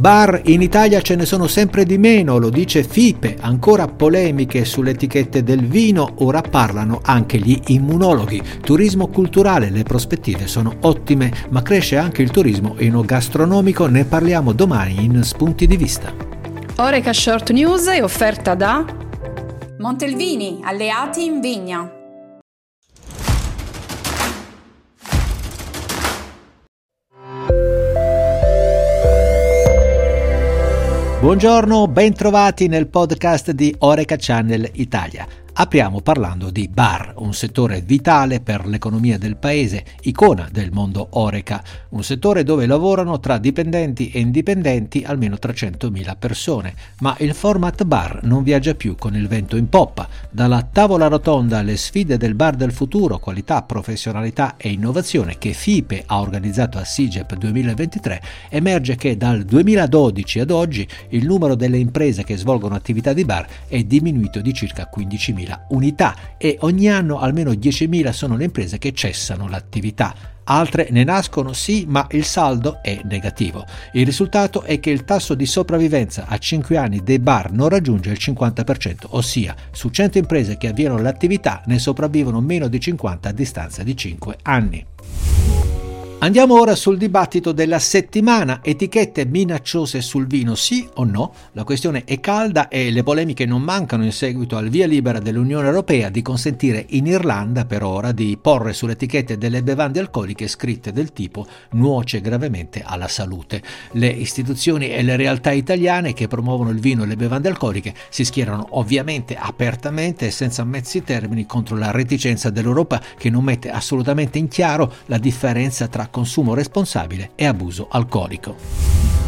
Bar in Italia ce ne sono sempre di meno, lo dice FIPE, ancora polemiche sulle etichette del vino, ora parlano anche gli immunologhi. Turismo culturale, le prospettive sono ottime, ma cresce anche il turismo enogastronomico, ne parliamo domani in Spunti di Vista. Oreca Short News è offerta da Montelvini, alleati in vigna. Buongiorno, bentrovati nel podcast di Oreca Channel Italia. Apriamo parlando di bar, un settore vitale per l'economia del paese, icona del mondo Oreca, un settore dove lavorano tra dipendenti e indipendenti almeno 300.000 persone, ma il format bar non viaggia più con il vento in poppa. Dalla tavola rotonda alle sfide del bar del futuro, qualità, professionalità e innovazione che FIPE ha organizzato a SIGEP 2023, emerge che dal 2012 ad oggi il numero delle imprese che svolgono attività di bar è diminuito di circa 15.000 unità e ogni anno almeno 10.000 sono le imprese che cessano l'attività. Altre ne nascono sì, ma il saldo è negativo. Il risultato è che il tasso di sopravvivenza a 5 anni dei bar non raggiunge il 50%, ossia su 100 imprese che avviano l'attività ne sopravvivono meno di 50 a distanza di 5 anni. Andiamo ora sul dibattito della settimana. Etichette minacciose sul vino, sì o no? La questione è calda e le polemiche non mancano in seguito al via libera dell'Unione Europea di consentire in Irlanda per ora di porre sulle etichette delle bevande alcoliche scritte del tipo nuoce gravemente alla salute. Le istituzioni e le realtà italiane che promuovono il vino e le bevande alcoliche si schierano ovviamente apertamente e senza mezzi termini contro la reticenza dell'Europa che non mette assolutamente in chiaro la differenza tra consumo responsabile e abuso alcolico.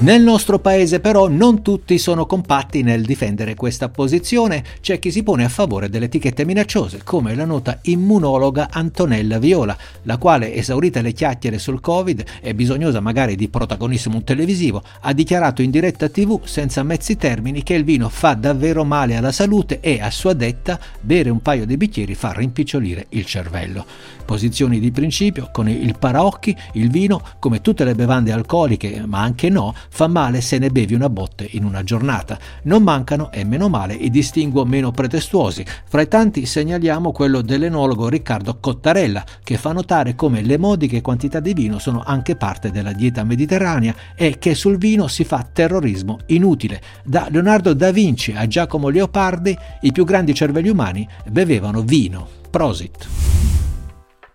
Nel nostro paese però non tutti sono compatti nel difendere questa posizione, c'è chi si pone a favore delle etichette minacciose, come la nota immunologa Antonella Viola, la quale, esaurite le chiacchiere sul Covid e bisognosa magari di protagonismo televisivo, ha dichiarato in diretta tv senza mezzi termini che il vino fa davvero male alla salute e, a sua detta, bere un paio di bicchieri fa rimpicciolire il cervello. Posizioni di principio, con il paraocchi, il vino, come tutte le bevande alcoliche, ma anche no, fa male se ne bevi una botte in una giornata. Non mancano, e meno male, i distinguo meno pretestuosi. Fra i tanti segnaliamo quello dell'enologo Riccardo Cottarella, che fa notare come le modiche quantità di vino sono anche parte della dieta mediterranea e che sul vino si fa terrorismo inutile. Da Leonardo da Vinci a Giacomo Leopardi, i più grandi cervelli umani bevevano vino. Prosit.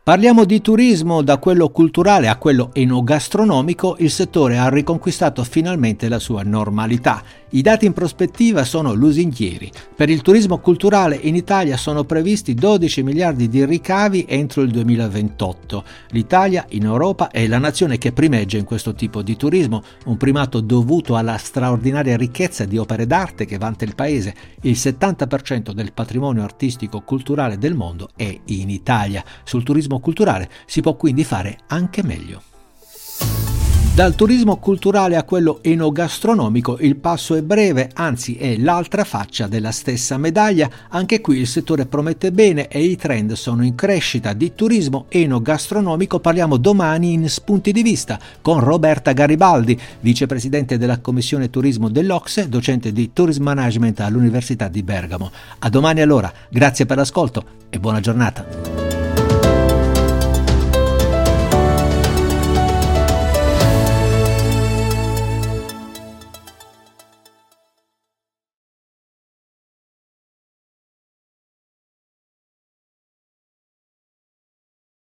Parliamo di turismo, da quello culturale a quello enogastronomico, il settore ha riconquistato finalmente la sua normalità. I dati in prospettiva sono lusinghieri. Per il turismo culturale in Italia sono previsti 12 miliardi di ricavi entro il 2028. L'Italia in Europa è la nazione che primeggia in questo tipo di turismo, un primato dovuto alla straordinaria ricchezza di opere d'arte che vanta il paese. Il 70% del patrimonio artistico culturale del mondo è in Italia. Sul turismo turismo culturale si può quindi fare anche meglio. Dal turismo culturale a quello enogastronomico il passo è breve, anzi è l'altra faccia della stessa medaglia. Anche qui il settore promette bene e i trend sono in crescita. Di turismo enogastronomico parliamo domani in Spunti di Vista con Roberta Garibaldi, vicepresidente della Commissione Turismo dell'Ocse, docente di Tourism Management all'Università di Bergamo. A domani allora, grazie per l'ascolto e buona giornata.